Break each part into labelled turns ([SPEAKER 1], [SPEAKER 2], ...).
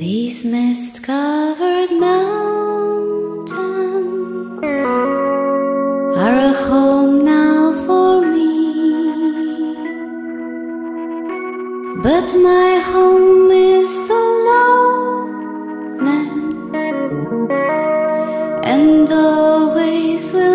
[SPEAKER 1] These mist covered mountains are a home now for me. But my home is the lowlands and always will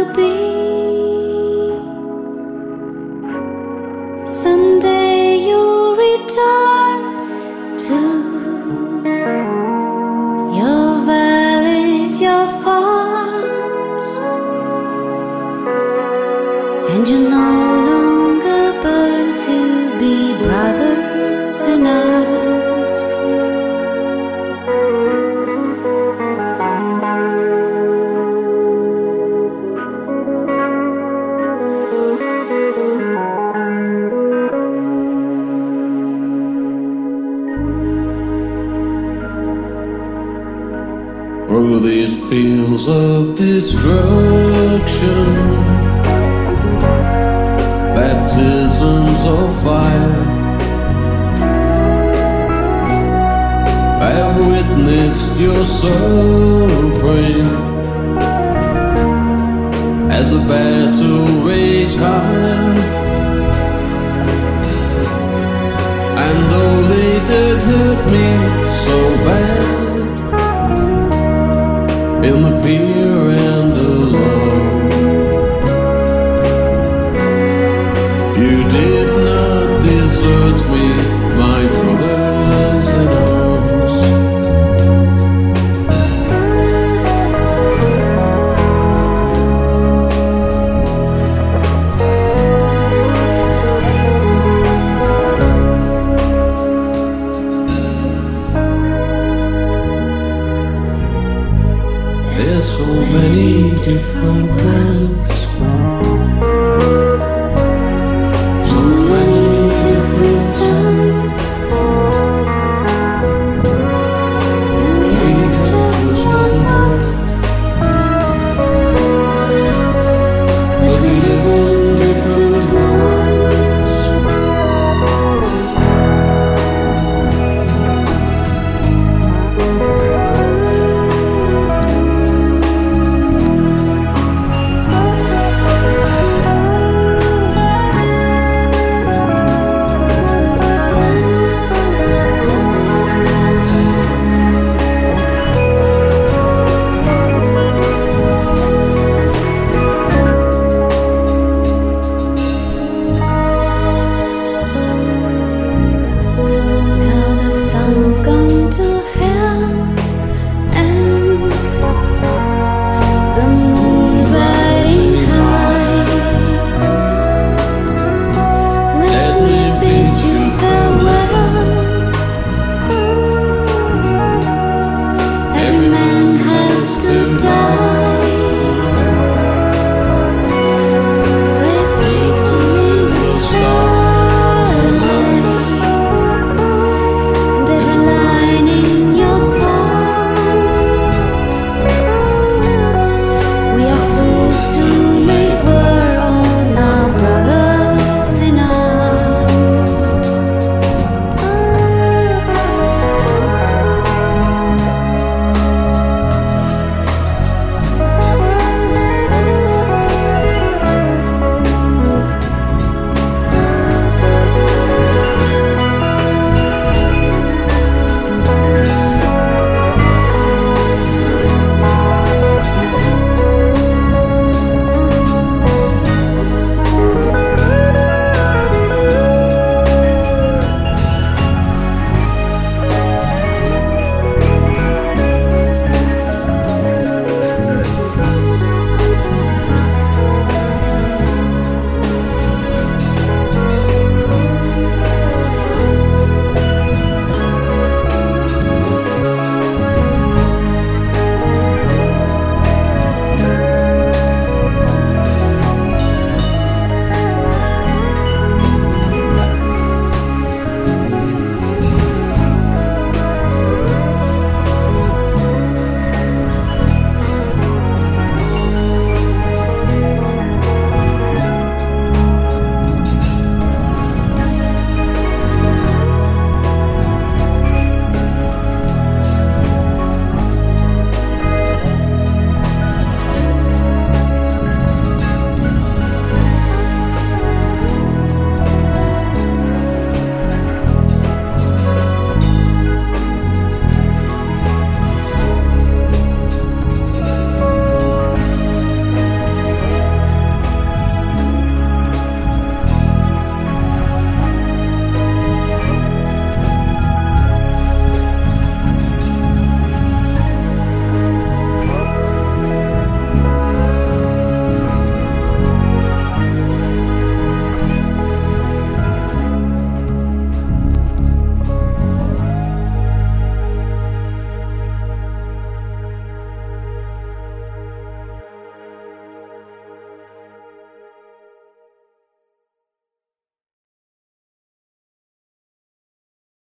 [SPEAKER 2] Through these fields of destruction, baptisms of fire. I've witnessed your suffering as a battle raged high. And though they did hurt me so bad in the fear three different worlds.